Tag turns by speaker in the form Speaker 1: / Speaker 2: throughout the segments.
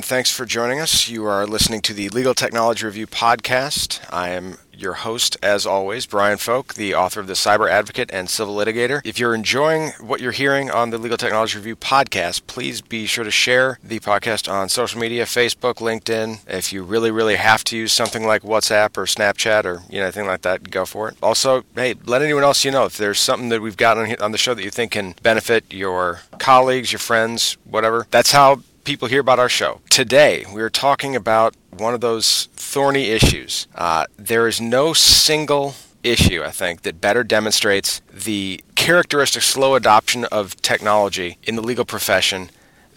Speaker 1: And thanks for joining us. You are listening to the Legal Technology Review podcast. I am your host, as always, Brian Focht, the author of The Cyber Advocate and Civil Litigator. If you're enjoying what you're hearing on the Legal Technology Review podcast, please be sure to share the podcast on social media, Facebook, LinkedIn. If you really, really have to use something like WhatsApp or Snapchat or you know anything like that, go for it. Also, hey, let anyone else you know if there's something that we've got on, on the show that you think can benefit your colleagues, your friends, whatever. That's how people hear about our show. Today, we're talking about one of those thorny issues. Uh, there is no single issue, I think, that better demonstrates the characteristic slow adoption of technology in the legal profession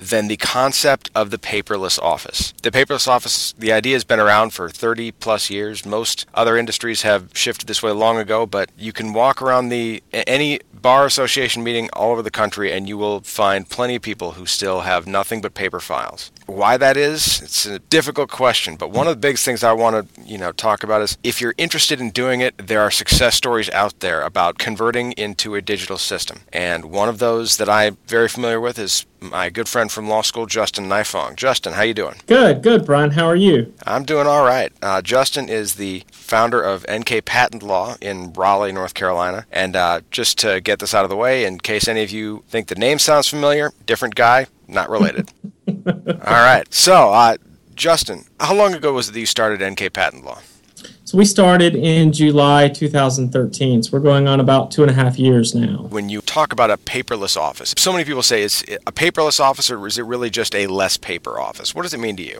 Speaker 1: than the concept of the paperless office. The paperless office, the idea has been around for 30 plus years. Most other industries have shifted this way long ago, but you can walk around the any bar association meeting all over the country and you will find plenty of people who still have nothing but paper files. Why that is, it's a difficult question, but one of the biggest things I want to, you know, talk about is if you're interested in doing it, there are success stories out there about converting into a digital system. And one of those that I'm very familiar with is my good friend from law school, Justin Nifong. Justin, how you doing?
Speaker 2: Good, good, Brian. How are you?
Speaker 1: I'm doing all right. Uh, Justin is the founder of NK Patent Law in Raleigh, North Carolina. And uh, just to get this out of the way, in case any of you think the name sounds familiar, different guy, not related. all right. So, uh, Justin, how long ago was it that you started NK Patent Law?
Speaker 2: So we started in July 2013. So we're going on about two and a half years now.
Speaker 1: When you talk about a paperless office, so many people say it's a paperless office, or is it really just a less paper office? What does it mean to you?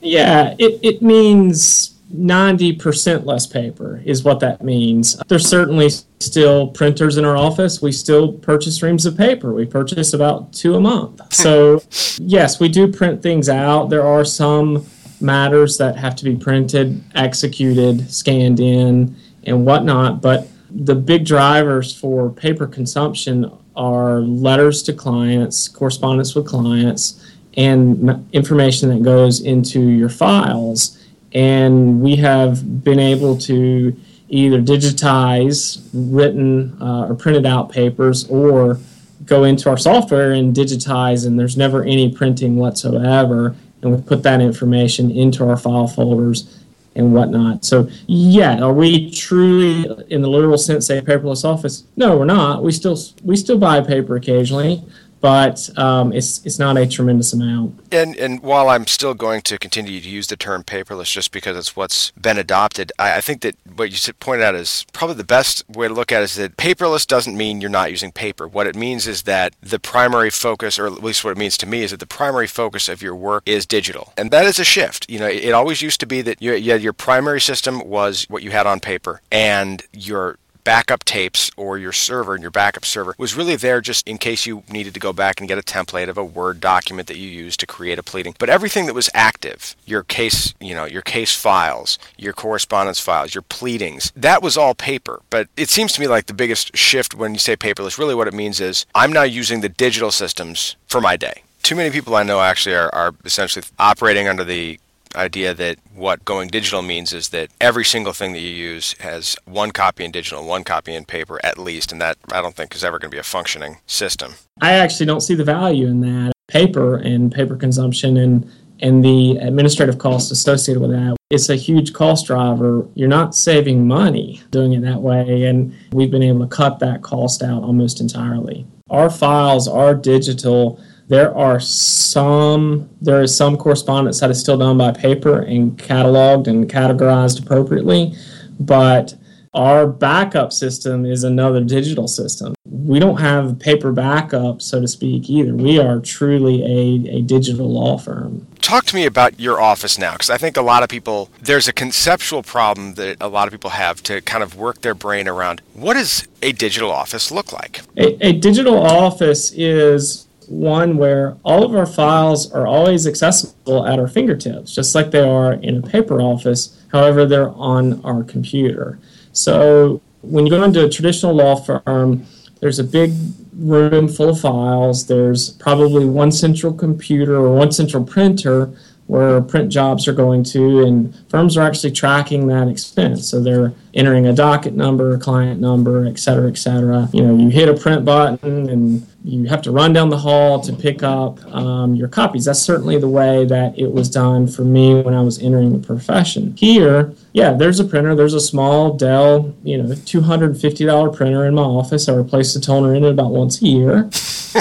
Speaker 2: Yeah, it, it means 90% less paper is what that means. There's certainly still printers in our office. We still purchase reams of paper. We purchase about two a month. Hmm. So, yes, we do print things out. There are some matters that have to be printed, executed, scanned in, and whatnot. But the big drivers for paper consumption are letters to clients, correspondence with clients, and information that goes into your files. And we have been able to either digitize written uh, or printed out papers or go into our software and digitize, and there's never any printing whatsoever and we put that information into our file folders and whatnot. So, yeah, are we truly, in the literal sense, a paperless office? No, we're not. We still we still buy paper occasionally, but um, it's it's not a tremendous amount.
Speaker 1: And and while I'm still going to continue to use the term paperless just because it's what's been adopted, I, I think that what you pointed out is probably the best way to look at it is that paperless doesn't mean you're not using paper. What it means is that the primary focus, or at least what it means to me, is that the primary focus of your work is digital, and that is a shift. You know, it, it always used to be that you, you your primary system was what you had on paper, and your backup tapes or your server and your backup server was really there just in case you needed to go back and get a template of a Word document that you used to create a pleading. But everything that was active, your case, you know, your case files, your correspondence files, your pleadings, that was all paper. But it seems to me like the biggest shift when you say paperless, really what it means is I'm now using the digital systems for my day too many people I know actually are, are essentially operating under the idea that what going digital means is that every single thing that you use has one copy in digital, one copy in paper at least, and that I don't think is ever going to be a functioning system.
Speaker 2: I actually don't see the value in that paper and paper consumption and and the administrative costs associated with that. It's a huge cost driver. You're not saving money doing it that way, and we've been able to cut that cost out almost entirely. Our files are digital there are some there is some correspondence that is still done by paper and cataloged and categorized appropriately, but our backup system is another digital system. We don't have paper backup, so to speak, either. We are truly a, a digital law firm.
Speaker 1: Talk to me about your office now, because I think a lot of people, there's a conceptual problem that a lot of people have to kind of work their brain around. What does a digital office look like?
Speaker 2: A, a digital office is one where all of our files are always accessible at our fingertips, just like they are in a paper office. However, they're on our computer. So when you go into a traditional law firm, there's a big room full of files. There's probably one central computer or one central printer, where print jobs are going to, and firms are actually tracking that expense. So they're entering a docket number, a client number, et cetera, et cetera. You know, you hit a print button and you have to run down the hall to pick up um, your copies. That's certainly the way that it was done for me when I was entering the profession. Here, yeah, there's a printer. There's a small Dell, you know, $250 printer in my office. I replace the toner in it about once a year.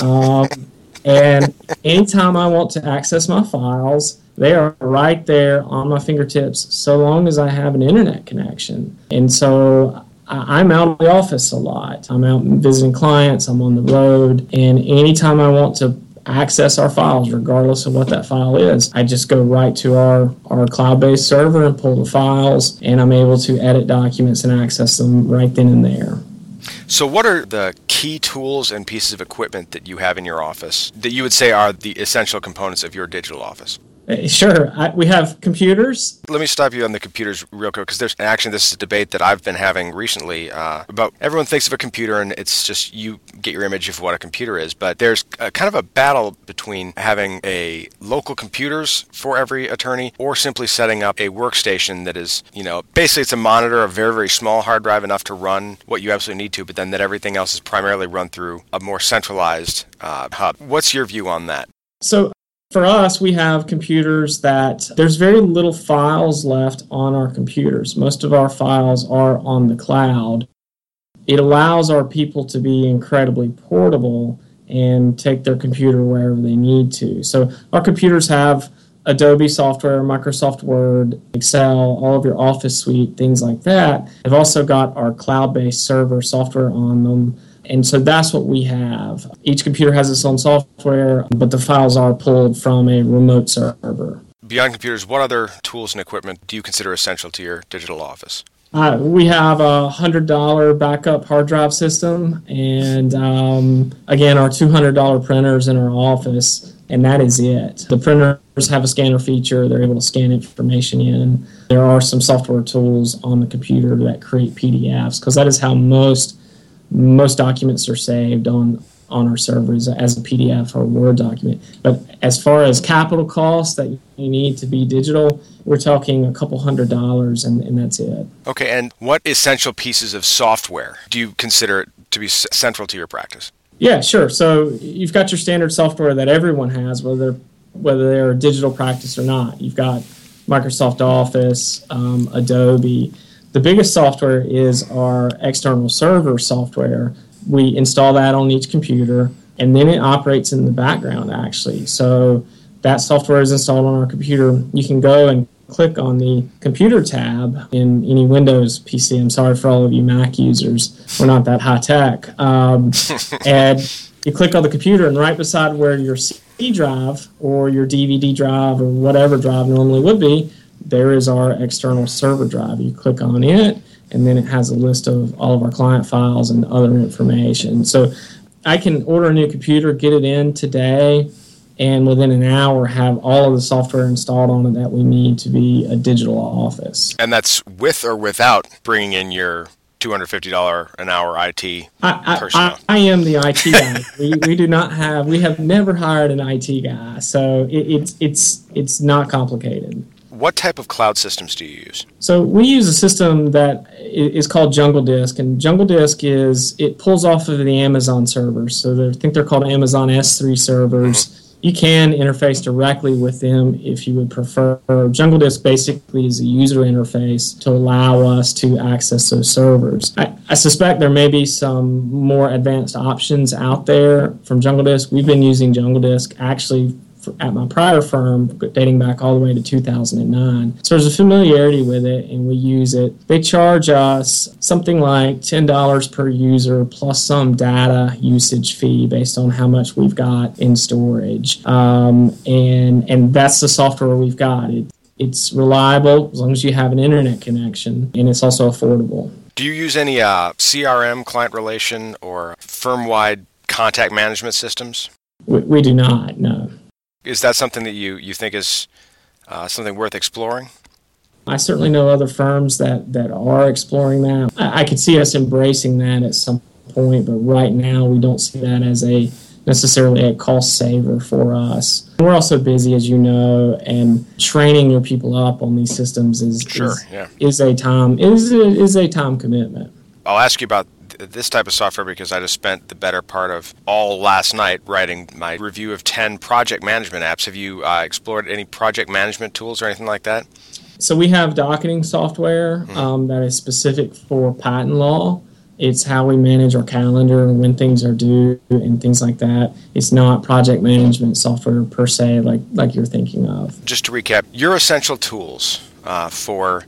Speaker 2: Um, and anytime I want to access my files, they are right there on my fingertips so long as I have an internet connection. And so I'm out of the office a lot. I'm out visiting clients, I'm on the road, and anytime I want to access our files, regardless of what that file is, I just go right to our, our cloud based server and pull the files, and I'm able to edit documents and access them right then and there.
Speaker 1: So, what are the key tools and pieces of equipment that you have in your office that you would say are the essential components of your digital office?
Speaker 2: Uh, sure. I, we have computers.
Speaker 1: Let me stop you on the computers real quick because there's actually this is a debate that I've been having recently uh, about everyone thinks of a computer and it's just you get your image of what a computer is, but there's a, kind of a battle between having a local computers for every attorney or simply setting up a workstation that is, you know, basically it's a monitor, a very very small hard drive enough to run what you absolutely need to, but then that everything else is primarily run through a more centralized uh, hub. What's your view on that?
Speaker 2: So for us, we have computers that there's very little files left on our computers. Most of our files are on the cloud. It allows our people to be incredibly portable and take their computer wherever they need to. So our computers have Adobe software, Microsoft Word, Excel, all of your Office suite, things like that. They've also got our cloud based server software on them and so that's what we have. Each computer has its own software, but the files are pulled from a remote server.
Speaker 1: Beyond computers, what other tools and equipment do you consider essential to your digital office?
Speaker 2: Uh, we have a hundred dollar backup hard drive system, and um, again, our two hundred dollar printers in our office, and that is it. The printers have a scanner feature; they're able to scan information in. There are some software tools on the computer that create PDFs because that is how most most documents are saved on on our servers as a PDF or Word document. But as far as capital costs that you need to be digital, we're talking a couple hundred dollars and, and that's it.
Speaker 1: Okay, and what essential pieces of software do you consider to be central to your practice?
Speaker 2: Yeah, sure. So you've got your standard software that everyone has, whether whether they're a digital practice or not. You've got Microsoft Office, um, Adobe. The biggest software is our external server software. We install that on each computer, and then it operates in the background actually. So that software is installed on our computer. You can go and click on the computer tab in any Windows PC. I'm sorry for all of you Mac users. We're not that high tech. Um, and you click on the computer, and right beside where your C drive or your DVD drive or whatever drive normally would be, there is our external server drive. You click on it, and then it has a list of all of our client files and other information. So I can order a new computer, get it in today, and within an hour have all of the software installed on it that we need to be a digital office.
Speaker 1: And that's with or without bringing in your $250 an hour IT
Speaker 2: I, personnel. I, I, am the IT guy. we, we do not have, we have never hired an IT guy. So it, it's, it's, it's not complicated.
Speaker 1: What type of cloud systems do you use?
Speaker 2: So we use a system that is called Jungle Disk, and Jungle Disk is it pulls off of the Amazon servers. So I think they're called Amazon S3 servers. Mm-hmm. You can interface directly with them if you would prefer. Jungle Disk basically is a user interface to allow us to access those servers. I, I suspect there may be some more advanced options out there from Jungle Disk. We've been using Jungle Disk actually at my prior firm dating back all the way to 2009. So there's a familiarity with it and we use it. They charge us something like $10 per user plus some data usage fee based on how much we've got in storage. Um, and, and that's the software we've got. It, it's reliable as long as you have an internet connection and it's also affordable.
Speaker 1: Do you use any uh, CRM, client relation, or firm wide contact management systems?
Speaker 2: We, we do not, no.
Speaker 1: Is that something that you, you think is uh, something worth exploring?
Speaker 2: I certainly know other firms that, that are exploring that. I, I could see us embracing that at some point, but right now we don't see that as a necessarily a cost saver for us. We're also busy, as you know, and training your people up on these systems is
Speaker 1: sure,
Speaker 2: is,
Speaker 1: yeah.
Speaker 2: is a time is a, is a time commitment.
Speaker 1: I'll ask you about this type of software because I just spent the better part of all last night writing my review of 10 project management apps. Have you uh, explored any project management tools or anything like that?
Speaker 2: So we have docketing software mm-hmm. um, that is specific for patent law. It's how we manage our calendar and when things are due and things like that. It's not project management software per se, like like you're thinking of.
Speaker 1: Just to recap, your essential tools uh, for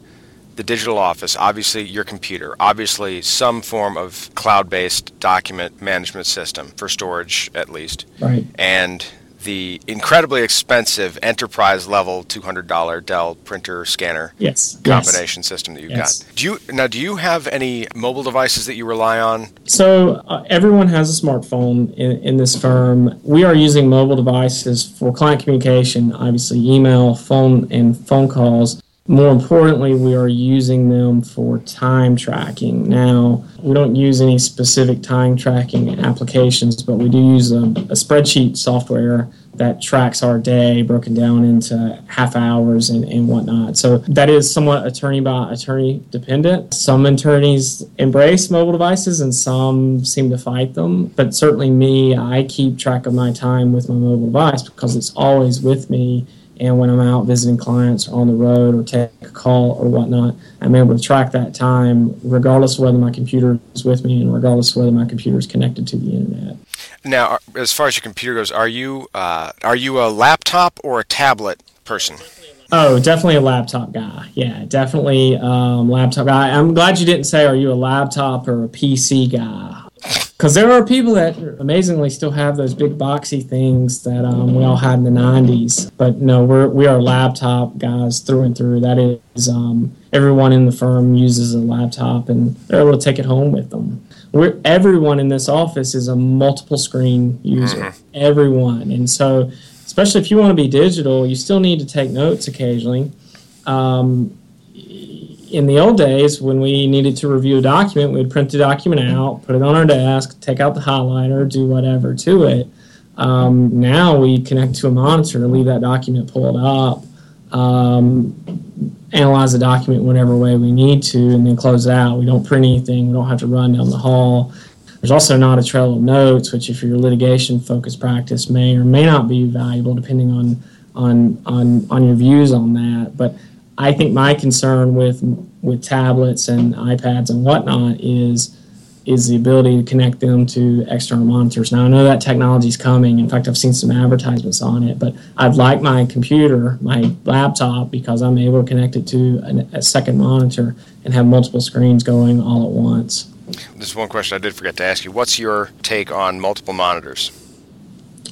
Speaker 1: the digital office, obviously your computer, obviously some form of cloud-based document management system for storage at least,
Speaker 2: right?
Speaker 1: And the incredibly expensive enterprise level $200 Dell printer scanner
Speaker 2: yes.
Speaker 1: combination
Speaker 2: yes.
Speaker 1: system that you've
Speaker 2: yes.
Speaker 1: got. Do you now do you have any mobile devices that you rely on?
Speaker 2: So uh, everyone has a smartphone in, in this firm. We are using mobile devices for client communication, obviously email, phone and phone calls. More importantly, we are using them for time tracking. Now, we don't use any specific time tracking applications, but we do use a, a, spreadsheet software that tracks our day broken down into half hours and, and whatnot. So that is somewhat attorney by attorney dependent. Some attorneys embrace mobile devices and some seem to fight them. But certainly, me, I keep track of my time with my mobile device because it's always with me and when I'm out visiting clients or on the road or take a call or whatnot, I'm able to track that time regardless of whether my computer is with me and regardless of whether my computer is connected to the internet.
Speaker 1: Now, as far as your computer goes, are you uh, are you a laptop or a tablet person?
Speaker 2: Oh, definitely a laptop guy. Yeah, definitely um, laptop guy. I'm glad you didn't say, "Are you a laptop or a PC guy?" Because there are people that amazingly still have those big boxy things that um, we all had in the 90s but no we're we are laptop guys through and through. That is um, everyone in the firm uses a laptop and they're able to take it home with them. We're, everyone in this office is a multiple screen user. Mm-hmm. everyone. And so especially if you want to be digital you still need to take notes occasionally. Um, in the old days, when we needed to review a document, we'd print the document out, put it on our desk, take out the highlighter, do whatever to it. Um, now we connect to a monitor, to leave that document pulled up, um, analyze the document whatever way we need to, and then close out. We don't print anything. We don't have to run down the hall. There's also not a trail of notes, which, if your litigation focused practice, may or may not be valuable depending on on on on your views on that. But I think my concern with with tablets and iPads and whatnot is is the ability to connect them to external monitors. Now I know that technology is coming. In fact, I've seen some advertisements on it. But I'd like my computer, my laptop, because I'm able to connect it to a, a second monitor and have multiple screens going all at once.
Speaker 1: There's one question I did forget to ask you. What's your take on multiple monitors?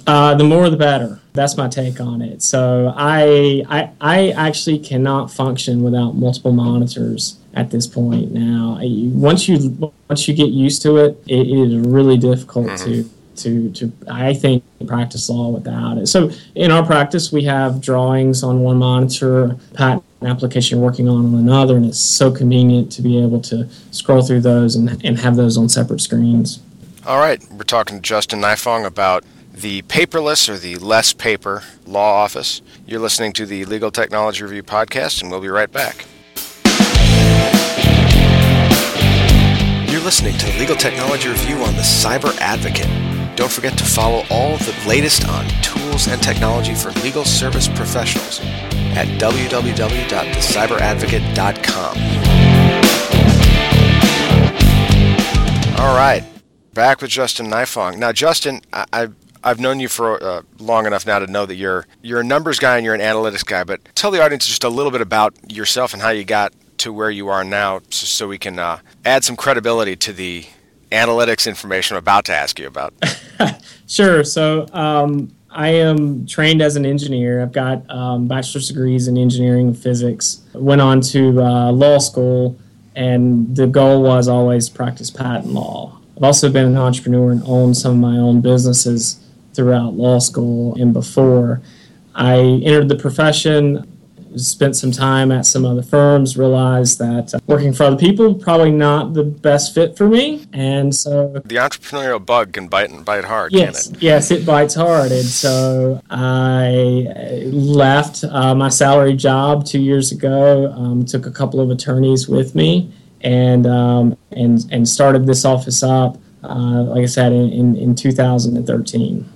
Speaker 2: Uh, the more the better. That's my take on it. So I, I, I actually cannot function without multiple monitors at this point. Now, once you once you get used to it, it, is really difficult mm-hmm. to to to I think practice law without it. So in our practice, we have drawings on one monitor, patent application working on on another, and it's so convenient to be able to scroll through those and, and have those on separate screens.
Speaker 1: All right, we're talking to Justin Nifong about the paperless or the less paper law office. You're listening to the Legal Technology Review podcast, and we'll be right back. You're listening to the Legal Technology Review on the Cyber Advocate. Don't forget to follow all the latest on tools and technology for legal service professionals at www.thecyberadvocate.com. All right, back with Justin Nifong. Now, Justin, I, I I've known you for uh, long enough now to know that you're you're a numbers guy and you're an analytics guy. But tell the audience just a little bit about yourself and how you got to where you are now, so, so we can uh, add some credibility to the analytics information I'm about to ask you about.
Speaker 2: sure. So um, I am trained as an engineer. I've got um, bachelor's degrees in engineering and physics. Went on to uh, law school, and the goal was always practice patent law. I've also been an entrepreneur and owned some of my own businesses throughout law school and before. I entered the profession spent some time at some other firms, realized that uh, working for other people probably not the best fit for me, and so
Speaker 1: the entrepreneurial bug can bite and bite hard.
Speaker 2: Yes,
Speaker 1: it?
Speaker 2: yes, it bites hard, and so I left uh, my salary job two years ago. Um, took a couple of attorneys with me, and um, and and started this office up. Uh, like I said, in, in, in 2013.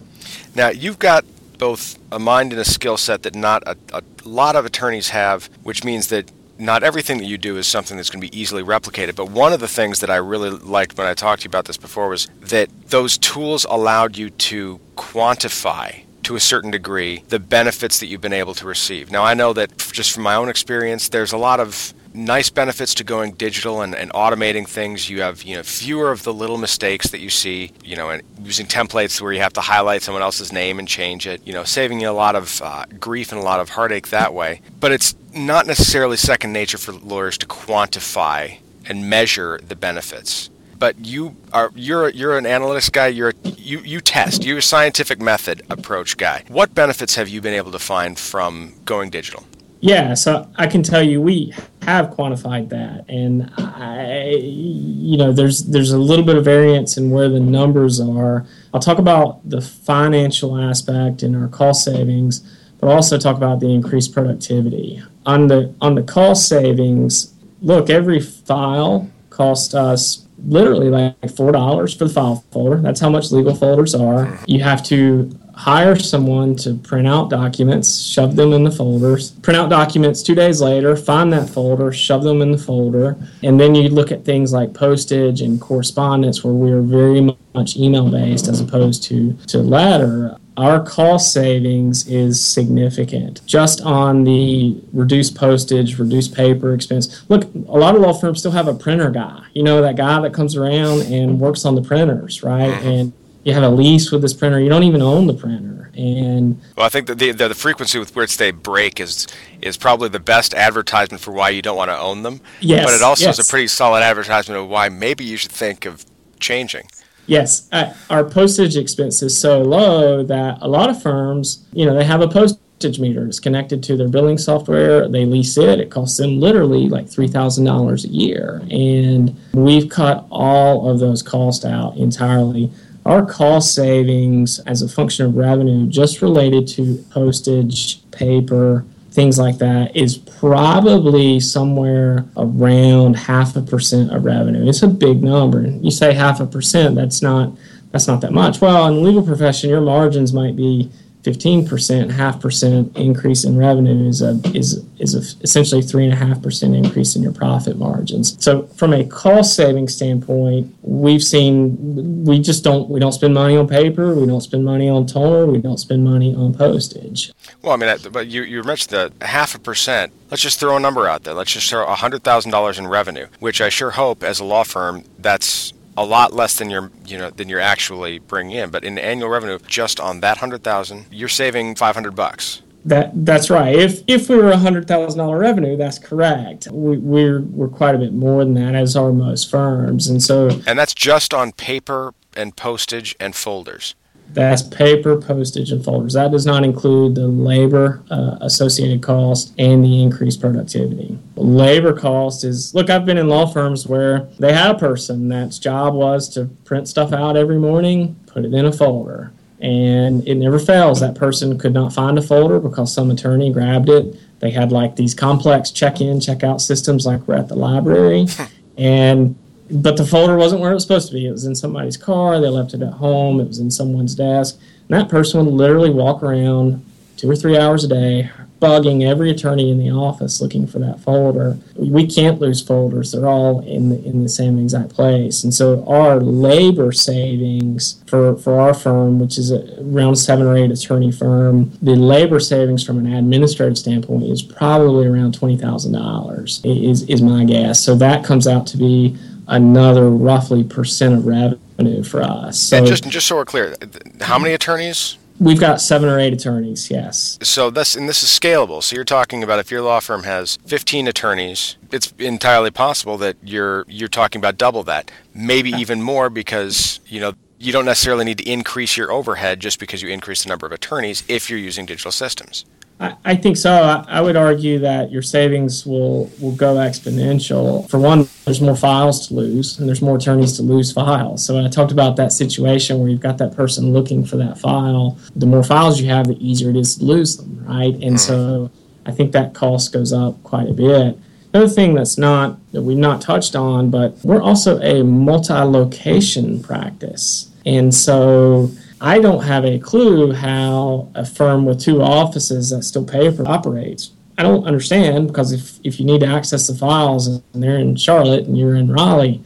Speaker 1: Now you've got both a mind and a skill set that not a, a lot of attorneys have, which means that not everything that you do is something that's going to be easily replicated. But one of the things that I really liked when I talked to you about this before was that those tools allowed you to quantify to a certain degree the benefits that you've been able to receive. Now, I know that just from my own experience, there's a lot of nice benefits to going digital and, and automating things. You have you know fewer of the little mistakes that you see. You know, and using templates where you have to highlight someone else's name and change it. You know, saving you a lot of uh, grief and a lot of heartache that way. But it's not necessarily second nature for lawyers to quantify and measure the benefits. But you are you're you're an analytics guy. You're you you test. You're a scientific method approach guy. What benefits have you been able to find from going digital?
Speaker 2: Yeah, so I can tell you we have quantified that, and I, you know, there's there's a little bit of variance in where the numbers are. I'll talk about the financial aspect and our cost savings, but also talk about the increased productivity on the on the cost savings. Look, every file cost us literally like four dollars for the file folder. That's how much legal folders are. You have to hire someone to print out documents, shove them in the folders, print out documents two days later, find that folder, shove them in the folder, and then you look at things like postage and correspondence where we're very much email based as opposed to, to letter. Our cost savings is significant just on the reduced postage, reduced paper expense. Look, a lot of law firms still have a printer guy. You know, that guy that comes around and works on the printers, right? And you have a lease with this printer. You don't even own the printer. And
Speaker 1: well, I think that the, the, the frequency with which they break is is probably the best advertisement for why you don't want to own them.
Speaker 2: Yes,
Speaker 1: but it also
Speaker 2: yes.
Speaker 1: is a pretty solid advertisement of why maybe you should think of changing.
Speaker 2: Yes, uh, our postage expense is so low that a lot of firms, you know, they have a postage meter. It's connected to their billing software. They lease it. It costs them literally like three thousand dollars a year, and we've cut all of those costs out entirely our cost savings as a function of revenue just related to postage, paper, things like that is probably somewhere around half a percent of revenue. It's a big number. You say half a percent, that's not that's not that much. Well, in the legal profession, your margins might be 15%, half percent increase in revenue is a is is a, essentially three and a half percent increase in your profit margins. So from a cost saving standpoint, we've seen we just don't we don't spend money on paper, we don't spend money on toner, we don't spend money on postage.
Speaker 1: Well, I mean, but you you mentioned the half a percent. Let's just throw a number out there. Let's just throw hundred thousand dollars in revenue, which I sure hope as a law firm that's a lot less than you're you know than you're actually bringing in. But in annual revenue, just on that hundred thousand, you're saving five hundred bucks.
Speaker 2: That that's right. If if we were a hundred thousand dollar revenue, that's correct. We, we're we're quite a bit more than that, as are most firms, and so
Speaker 1: and that's just on paper and postage and folders.
Speaker 2: That's paper, postage, and folders. That does not include the labor uh, associated cost and the increased productivity. Labor cost is look, I've been in law firms where they had a person that's job was to print stuff out every morning, put it in a folder. And it never fails. That person could not find a folder because some attorney grabbed it. They had like these complex check in, check out systems like we're at the library. and but the folder wasn't where it was supposed to be. It was in somebody's car. They left it at home. It was in someone's desk. And that person would literally walk around two or three hours a day, bugging every attorney in the office looking for that folder. We can't lose folders; they're all in the, in the same exact place. And so, our labor savings for for our firm, which is around seven or eight attorney firm, the labor savings from an administrative standpoint is probably around twenty thousand dollars. Is is my guess. So that comes out to be another roughly percent of revenue for us. So
Speaker 1: and just just so we're clear, how many attorneys?
Speaker 2: We've got seven or eight attorneys. Yes.
Speaker 1: So this and this is scalable. So you're talking about if your law firm has 15 attorneys, it's entirely possible that you're you're talking about double that, maybe even more because you know you don't necessarily need to increase your overhead just because you increase the number of attorneys if you're using digital systems.
Speaker 2: I, I think so. I, I, would argue that your savings will will go exponential. For one, there's more files to lose, and there's more attorneys to lose files. So I talked about that situation where you've got that person looking for that file. The more files you have, the easier it is to lose them, right? And so I think that cost goes up quite a bit. Another thing that's not that we've not touched on, but we're also a multi-location practice, and so I don't have a clue how a firm with two offices that still pay for operates. I don't understand because if, if you need to access the files and they're in Charlotte and you're in Raleigh,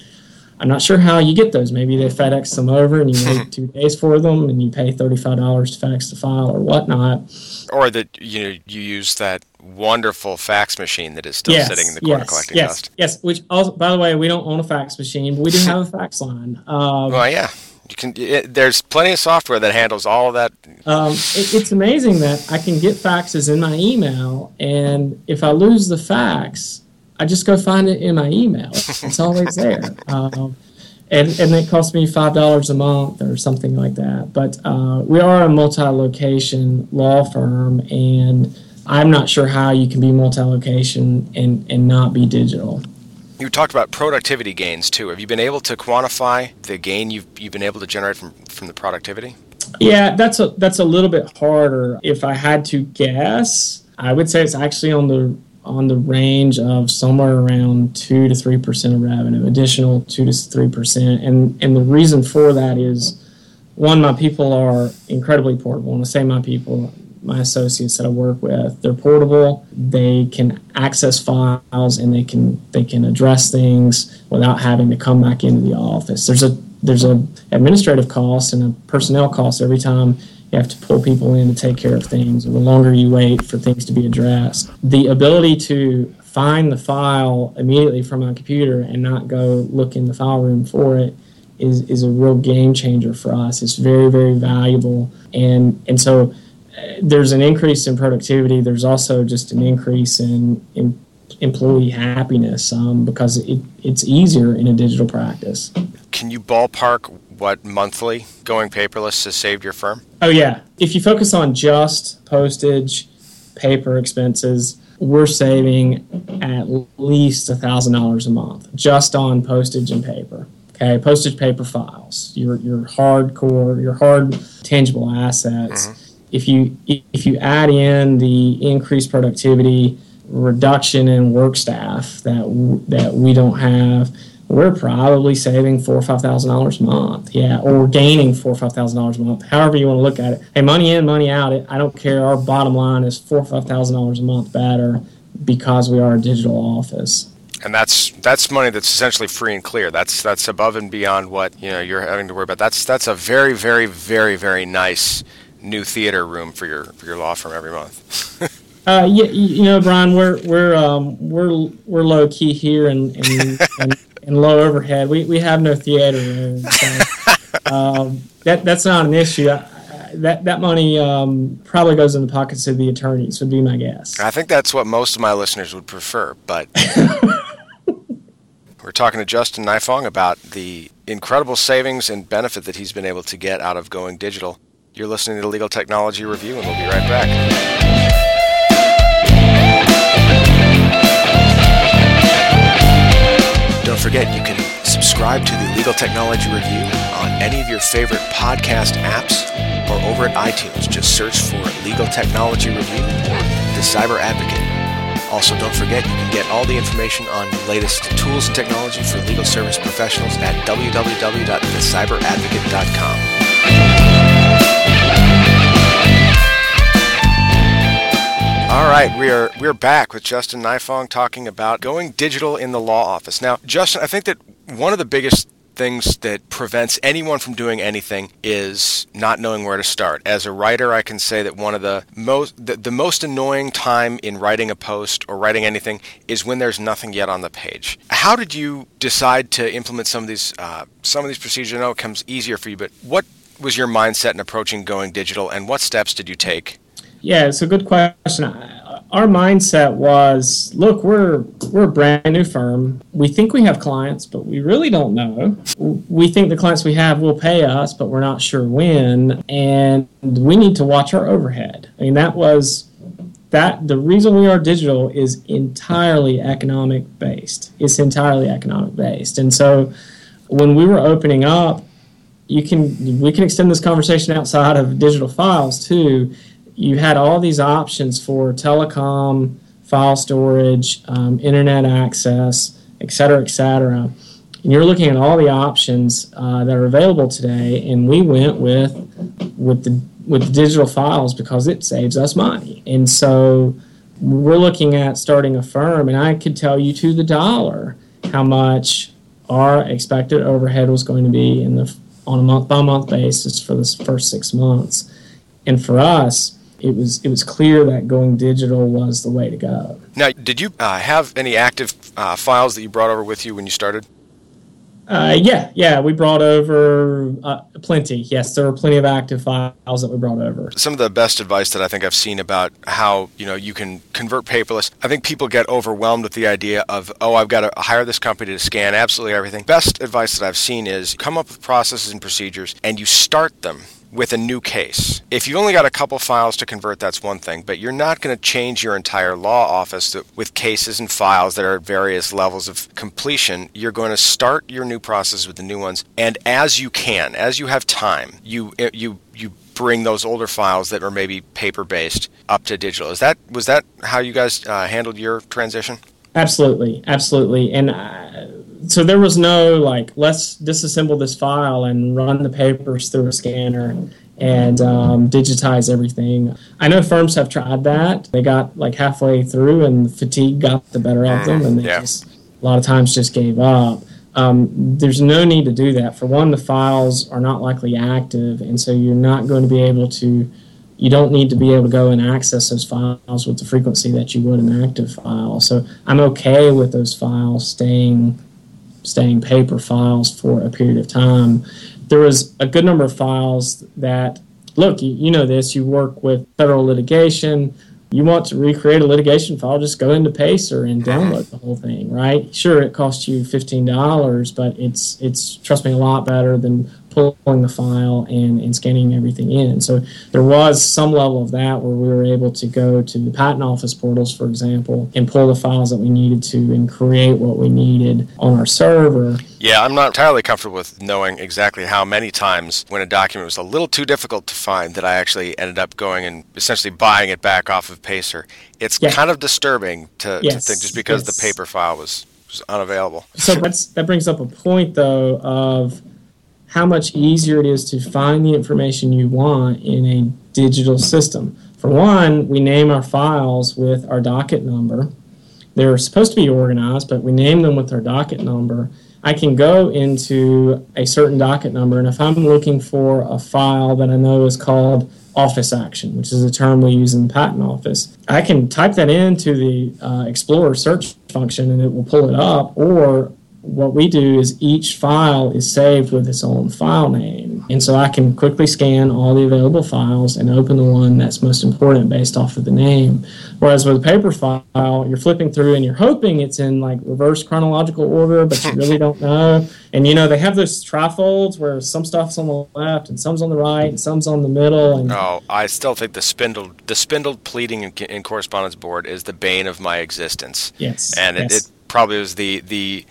Speaker 2: I'm not sure how you get those. Maybe they FedEx them over and you wait two days for them and you pay $35 to FedEx the file or whatnot.
Speaker 1: Or that you know, you use that wonderful fax machine that is still yes, sitting in the corner
Speaker 2: yes,
Speaker 1: collecting
Speaker 2: yes,
Speaker 1: dust.
Speaker 2: Yes, which also, by the way, we don't own a fax machine, but we do have a fax line.
Speaker 1: Um, well, yeah. You can. It, there's plenty of software that handles all of that.
Speaker 2: Um, it, it's amazing that I can get faxes in my email, and if I lose the fax, I just go find it in my email. It's always there. Um, and, and it costs me five dollars a month or something like that. But uh, we are a multi-location law firm, and I'm not sure how you can be multi-location and, and not be digital.
Speaker 1: You talked about productivity gains too. Have you been able to quantify the gain you've, you've been able to generate from, from the productivity?
Speaker 2: Yeah, that's a that's a little bit harder. If I had to guess, I would say it's actually on the on the range of somewhere around two to three percent of revenue, additional two to three percent. And and the reason for that is one, my people are incredibly portable. When I say my people, my associates that I work with. They're portable. They can access files and they can they can address things without having to come back into the office. There's a there's a administrative cost and a personnel cost every time you have to pull people in to take care of things the longer you wait for things to be addressed. The ability to find the file immediately from my computer and not go look in the file room for it is, is a real game changer for us. It's very, very valuable. And and so there's an increase in productivity. There's also just an increase in, in employee happiness um, because it, it's easier in a digital practice.
Speaker 1: Can you ballpark what monthly going paperless has saved your firm?
Speaker 2: Oh, yeah. If you focus on just postage, paper expenses, we're saving at least $1,000 a month just on postage and paper. Okay, postage paper files, your, your hardcore, your hard tangible assets. Mm-hmm if you if you add in the increased productivity, reduction in work staff that that we don't have, we're probably saving four or five thousand dollars a month. Yeah, or gaining four or five thousand dollars a month. However you want to look at it. Hey, money in, money out. I don't care. Our bottom line is four or five thousand dollars a month better because we are a digital office
Speaker 1: and that's that's money that's essentially free and clear. That's that's above and beyond what you know you're having to worry about. That's that's a very very very very nice new theater room for your for your law firm every month.
Speaker 2: uh, yeah, you know, Brian, we're we're um, we're we're low key here and and, and, and, low overhead. We we have no theater room. So, um, that that's not an issue. I, that that money um, probably goes in the pockets of the attorneys. Would be my guess.
Speaker 1: I think that's what most of my listeners would prefer, but. We're talking to Justin Nifong about the incredible savings and benefit that he's been able to get out of going digital. You're listening to Legal Technology Review, and we'll be right back. Don't forget, you can subscribe to the Legal Technology Review on any of your favorite podcast apps or over at iTunes. Just search for Legal Technology Review or The Cyber Advocate. Also, don't forget you can get all the information on the latest tools and technology for legal service professionals at www.thecyberadvocate.com. All right, we are we're back with Justin Nifong talking about going digital in the law office. Now, Justin, I think that one of the biggest things that prevents anyone from doing anything is not knowing where to start. As a writer, I can say that one of the most the, the most annoying time in writing a post or writing anything is when there's nothing yet on the page. How did you decide to implement some of these uh, some of these procedures? I know it comes easier for you, but what was your mindset in approaching going digital, and what steps did you take?
Speaker 2: Yeah, it's a good question. Our mindset was, look, we're we're a brand new firm. We think we have clients, but we really don't know. We think the clients we have will pay us, but we're not sure when, and we need to watch our overhead. I mean, that was that the reason we are digital is entirely economic based. It's entirely economic based, and so when we were opening up, you can we can extend this conversation outside of digital files too. You had all these options for telecom, file storage, um, internet access, et cetera, et cetera. And you're looking at all the options uh, that are available today, and we went with with the with the digital files because it saves us money. And so we're looking at starting a firm, and I could tell you to the dollar how much our expected overhead was going to be in the on a month by month basis for the first six months. And for us, it was it was clear that going digital was the way to go.
Speaker 1: Now, did you uh, have any active uh, files that you brought over with you when you started?
Speaker 2: Uh, yeah, yeah, we brought over uh, plenty. Yes, there were plenty of active files that we brought over.
Speaker 1: Some of the best advice that I think I've seen about how you know you can convert paperless. I think people get overwhelmed with the idea of oh, I've got to hire this company to scan absolutely everything. Best advice that I've seen is come up with processes and procedures, and you start them with a new case. If you've only got a couple files to convert, that's one thing, but you're not going to change your entire law office with cases and files that are at various levels of completion. You're going to start your new process with the new ones, and as you can, as you have time, you you you bring those older files that are maybe paper based up to digital. Is that was that how you guys uh, handled your transition?
Speaker 2: Absolutely, absolutely, and. Uh, so there was no like let's disassemble this file and run the papers through a scanner and um, digitize everything. I know firms have tried that. They got like halfway through and fatigue got the better of them, and they yeah. just a lot of times just gave up. Um, there's no need to do that. For one, the files are not likely active, and so you're not going to be able to. You don't need to be able to go and access those files with the frequency that you would an active file. So I'm okay with those files staying staying paper files for a period of time. There was a good number of files that, look, you, you know this, you work with federal litigation. You want to recreate a litigation file, just go into Pacer and download the whole thing, right? Sure, it costs you $15, but it's, it's trust me, a lot better than pulling the file and, and scanning everything in. So there was some level of that where we were able to go to the patent office portals, for example, and pull the files that we needed to and create what we needed on our server.
Speaker 1: Yeah, I'm not entirely comfortable with knowing exactly how many times when a document was a little too difficult to find that I actually ended up going and essentially buying it back off of Pacer. It's yeah. kind of disturbing to, yes. to think just because yes. the paper file was, was unavailable.
Speaker 2: So that's, that brings up a point, though, of how much easier it is to find the information you want in a digital system. For one, we name our files with our docket number. They're supposed to be organized, but we name them with our docket number. I can go into a certain docket number, and if I'm looking for a file that I know is called office action, which is a term we use in the patent office, I can type that into the uh, Explorer search function and it will pull it up, or what we do is each file is saved with its own file name. And so I can quickly scan all the available files and open the one that's most important based off of the name. Whereas with a paper file, you're flipping through and you're hoping it's in like reverse chronological order, but you really don't know. And you know, they have those trifolds where some stuff's on the left and some's on the right and some's on the middle. And
Speaker 1: oh, I still think the spindle, the spindled pleading in, in correspondence board is the bane of my existence.
Speaker 2: Yes.
Speaker 1: And
Speaker 2: yes.
Speaker 1: It, it probably was the, the,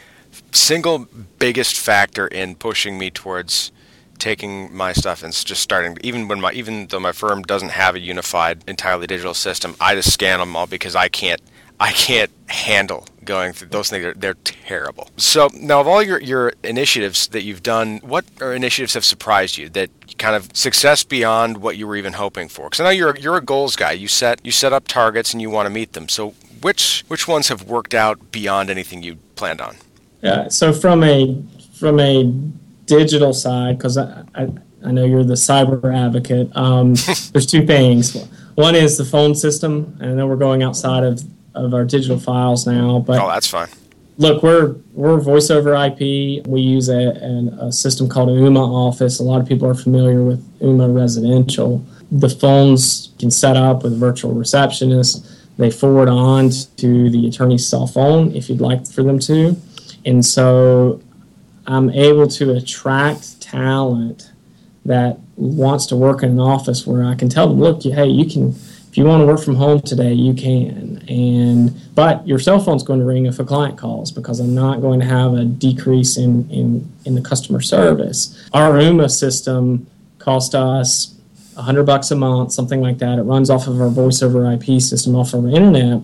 Speaker 1: single biggest factor in pushing me towards taking my stuff and just starting even when my even though my firm doesn't have a unified entirely digital system i just scan them all because i can't i can't handle going through those things they're, they're terrible. So now of all your, your initiatives that you've done what are initiatives have surprised you that kind of success beyond what you were even hoping for? Because i know you're you're a goals guy. You set you set up targets and you want to meet them. So which which ones have worked out beyond anything you planned on
Speaker 2: yeah. So from a from a digital side, because I, I, I know you're the cyber advocate. Um, there's two things. One is the phone system, and I know we're going outside of, of our digital files now. But
Speaker 1: oh, that's fine.
Speaker 2: Look, we're we're voice over IP. We use a, a system called Ooma Office. A lot of people are familiar with Ooma Residential. The phones can set up with virtual receptionist. They forward on to the attorney's cell phone if you'd like for them to and so I'm able to attract talent that wants to work in an office where I can tell them, look, hey, you can if you want to work from home today, you can. And but your cell phone's going to ring if a client calls because I'm not going to have a decrease in in, in the customer service. Our Ooma system cost us 100 bucks a month, something like that. It runs off of our voice over IP system off of our internet.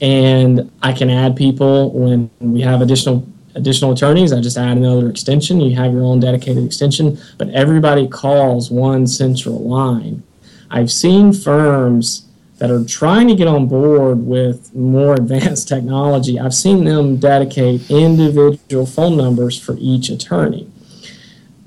Speaker 2: And I can add people when we have additional additional attorneys. I just add another extension. You have your own dedicated extension, but everybody calls one central line. I've seen firms that are trying to get on board with more advanced technology. I've seen them dedicate individual phone numbers for each attorney.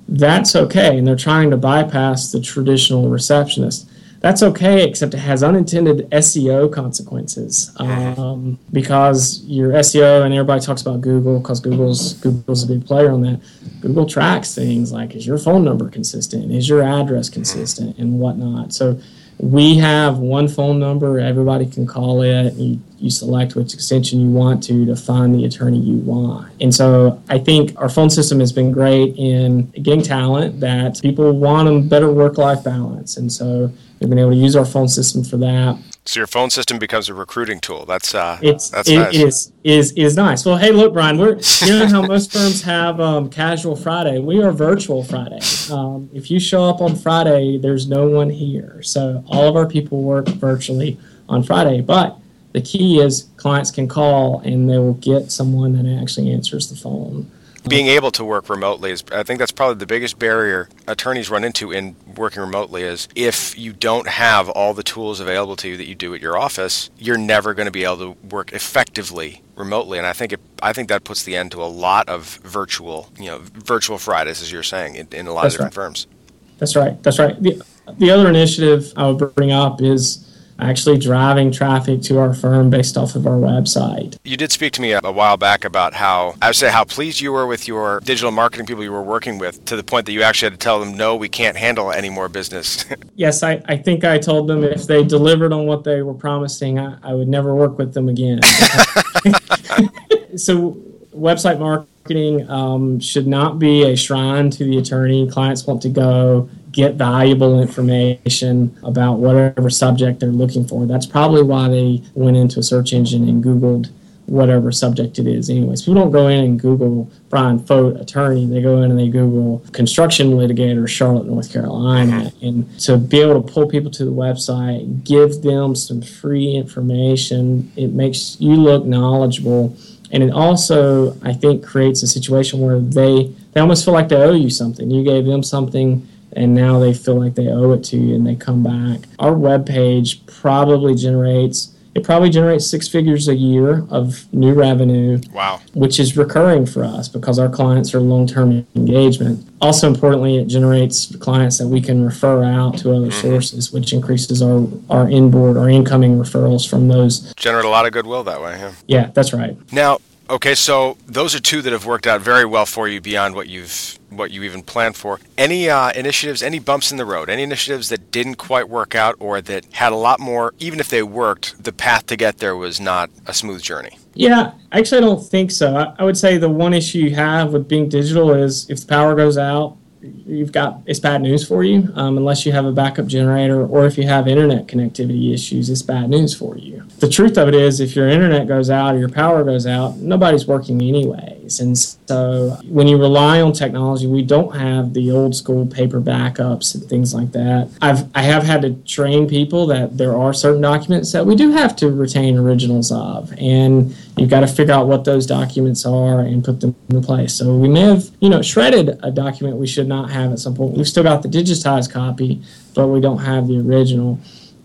Speaker 2: That's okay, and they're trying to bypass the traditional receptionist that's okay, except it has unintended SEO consequences um, because your SEO and everybody talks about Google because Google's Google's a big player on that. Google tracks things like is your phone number consistent, is your address consistent, and whatnot. So we have one phone number. Everybody can call it. You, you select which extension you want to to find the attorney you want. And so I think our phone system has been great in getting talent that people want a better work life balance. And so we've been able to use our phone system for that.
Speaker 1: So your phone system becomes a recruiting tool. That's uh,
Speaker 2: it's
Speaker 1: that's
Speaker 2: it,
Speaker 1: nice.
Speaker 2: is is is nice. Well, hey, look, Brian, we're you know how most firms have um, casual Friday. We are virtual Friday. Um, if you show up on Friday, there's no one here. So all of our people work virtually on Friday. But the key is clients can call and they will get someone that actually answers the phone
Speaker 1: being able to work remotely is i think that's probably the biggest barrier attorneys run into in working remotely is if you don't have all the tools available to you that you do at your office you're never going to be able to work effectively remotely. And i think it i think that puts the end to a lot of virtual you know virtual fridays as you're saying in, in a lot
Speaker 2: that's
Speaker 1: of different
Speaker 2: right.
Speaker 1: firms.
Speaker 2: That's right. That's right. The, the other initiative i would bring up is actually driving traffic to our firm based off of our website.
Speaker 1: You did speak to me a, while back about how I would say how pleased you were with your digital marketing people you were working with to the point that you actually had to tell them, no, we can't handle any more business.
Speaker 2: yes, I, I think I told them if they delivered on what they were promising, I, I would never work with them again. so, website marketing um, should not be a shrine to the attorney. Clients want to go get valuable information about whatever subject they're looking for. That's probably why they went into a search engine and Googled whatever subject it is. Anyways, people don't go in and Google Brian Focht attorney. They go in and they Google construction litigator, Charlotte, North Carolina. And to be able to pull people to the website, give them some free information, it makes you look knowledgeable. And it also, I think, creates a situation where they, they almost feel like they owe you something. You gave them something and now they feel like they owe it to you and they come back. Our web page probably generates it probably generates six figures a year of new revenue.
Speaker 1: Wow.
Speaker 2: Which is recurring for us because our clients are long term engagement. Also, importantly, it generates clients that we can refer out to other mm-hmm. sources, which increases our, our inboard, our incoming referrals from those.
Speaker 1: Generate a lot of goodwill that way, yeah.
Speaker 2: Yeah, that's right.
Speaker 1: Now, Okay, so those are two that have worked out very well for you beyond what you've what you even planned for. Any uh, initiatives, any bumps in the road, any initiatives that didn't quite work out or that had a lot more, even if they worked, the path to get there was not a smooth journey?
Speaker 2: Yeah, actually, I don't think so. I, I would say the one issue you have with being digital is if the power goes out, you've got it's bad news for you um, unless you have a backup generator or if you have internet connectivity issues it's bad news for you. The truth of it is if your internet goes out or your power goes out nobody's working anyways. And so when you rely on technology we don't have the old school paper backups and things like that. I've i have had to train people that there are certain documents that we do have to retain originals of. And you've got to figure out what those documents are and put them in place so we may have you know shredded a document we should not have at some point. We've still got the digitized copy, but we don't have the original.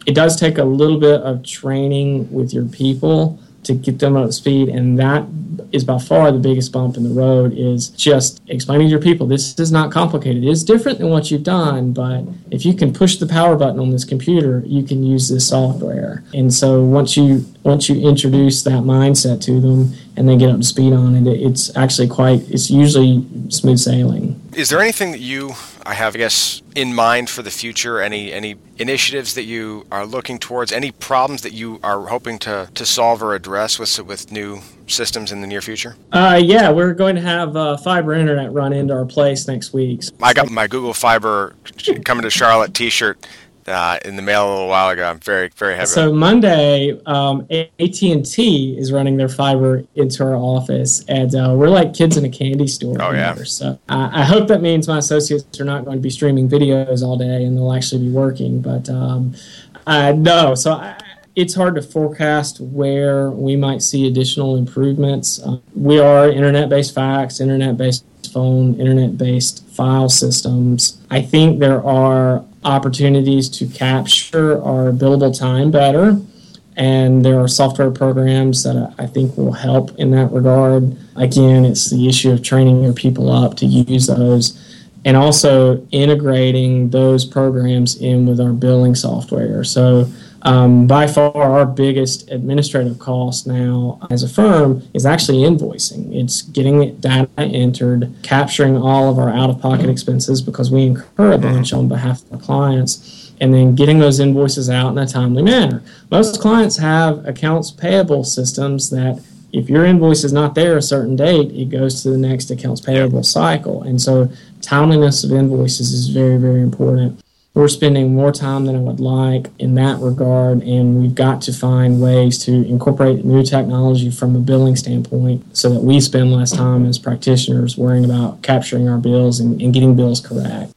Speaker 2: It does take a little bit of training with your people to get them up to speed and that is by far the biggest bump in the road is just explaining to your people this is not complicated. It's different than what you've done but if you can push the power button on this computer you can use this software. And so once you once you introduce that mindset to them and they get up to speed on it it's actually quite it's usually smooth sailing
Speaker 1: is there anything that you I have, I guess, in mind for the future? Any any initiatives that you are looking towards? Any problems that you are hoping to, to solve or address with with new systems in the near future?
Speaker 2: Uh, yeah, we're going to have uh, fiber internet run into our place next week.
Speaker 1: I got my Google Fiber coming to Charlotte T-shirt uh, in the mail a little while ago. I'm very, very happy.
Speaker 2: So Monday, um, AT and T is running their fiber into our office, and uh, we're like kids in a candy store.
Speaker 1: Oh yeah.
Speaker 2: There. So I hope that means my associates are not going to be streaming videos all day, and they'll actually be working. But um, no, so. I, it's hard to forecast where we might see additional improvements. Uh, we are internet based fax, internet based phone, internet based file systems. I think there are opportunities to capture our billable time better. And there are software programs that I think will help in that regard. Again, it's the issue of training your people up to use those and also integrating those programs in with our billing software. So um, by far, our biggest administrative cost now as a firm is actually invoicing. It's getting data entered, capturing all of our out of pocket expenses because we incur a bunch on behalf of our clients, and then getting those invoices out in a timely manner. Most clients have accounts payable systems that if your invoice is not there a certain date, it goes to the next accounts payable cycle. And so, timeliness of invoices is very, very important we're spending more time than I would like in that regard, and we've got to find ways to incorporate new technology from a billing standpoint so that we spend less time as practitioners worrying about capturing our bills and, and getting bills correct.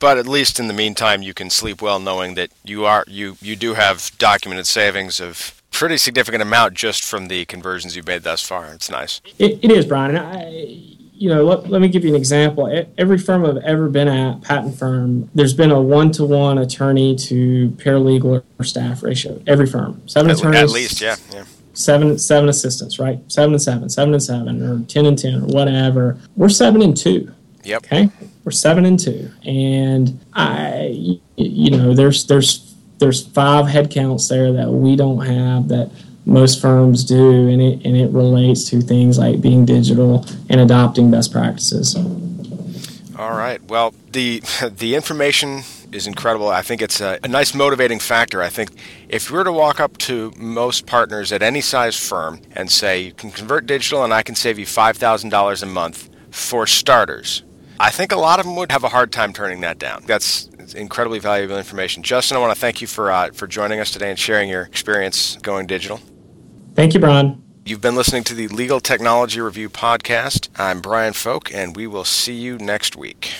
Speaker 1: But at least in the meantime, you can sleep well knowing that you are you you do have documented savings of pretty significant amount just from the conversions you've made thus far. It's nice.
Speaker 2: it, it is, Brian. I, you know, let, let me give you an example. Every firm I've ever been at, patent firm, there's been a one to one attorney to paralegal or staff ratio. Every firm, seven
Speaker 1: at,
Speaker 2: attorneys,
Speaker 1: at least, yeah, yeah.
Speaker 2: Seven seven assistants, right? Seven and seven, seven and seven, or ten and ten, or whatever. We're seven and two.
Speaker 1: Yep.
Speaker 2: Okay, we're seven and two, and I, you know, there's there's there's five headcounts there that we don't have that most firms do, and it and it relates to things like being digital and adopting best practices.
Speaker 1: All right. Well, the the information is incredible. I think it's a, a, nice motivating factor. I think if you were to walk up to most partners at any size firm and say you can convert digital and I can save you five thousand dollars a month for starters, I think a lot of them would have a hard time turning that down. That's incredibly valuable information. Justin, I want to thank you for uh, for joining us today and sharing your experience going digital.
Speaker 2: Thank you, Brian.
Speaker 1: You've been listening to the Legal Technology Review podcast. I'm Brian Focht, and we will see you next week.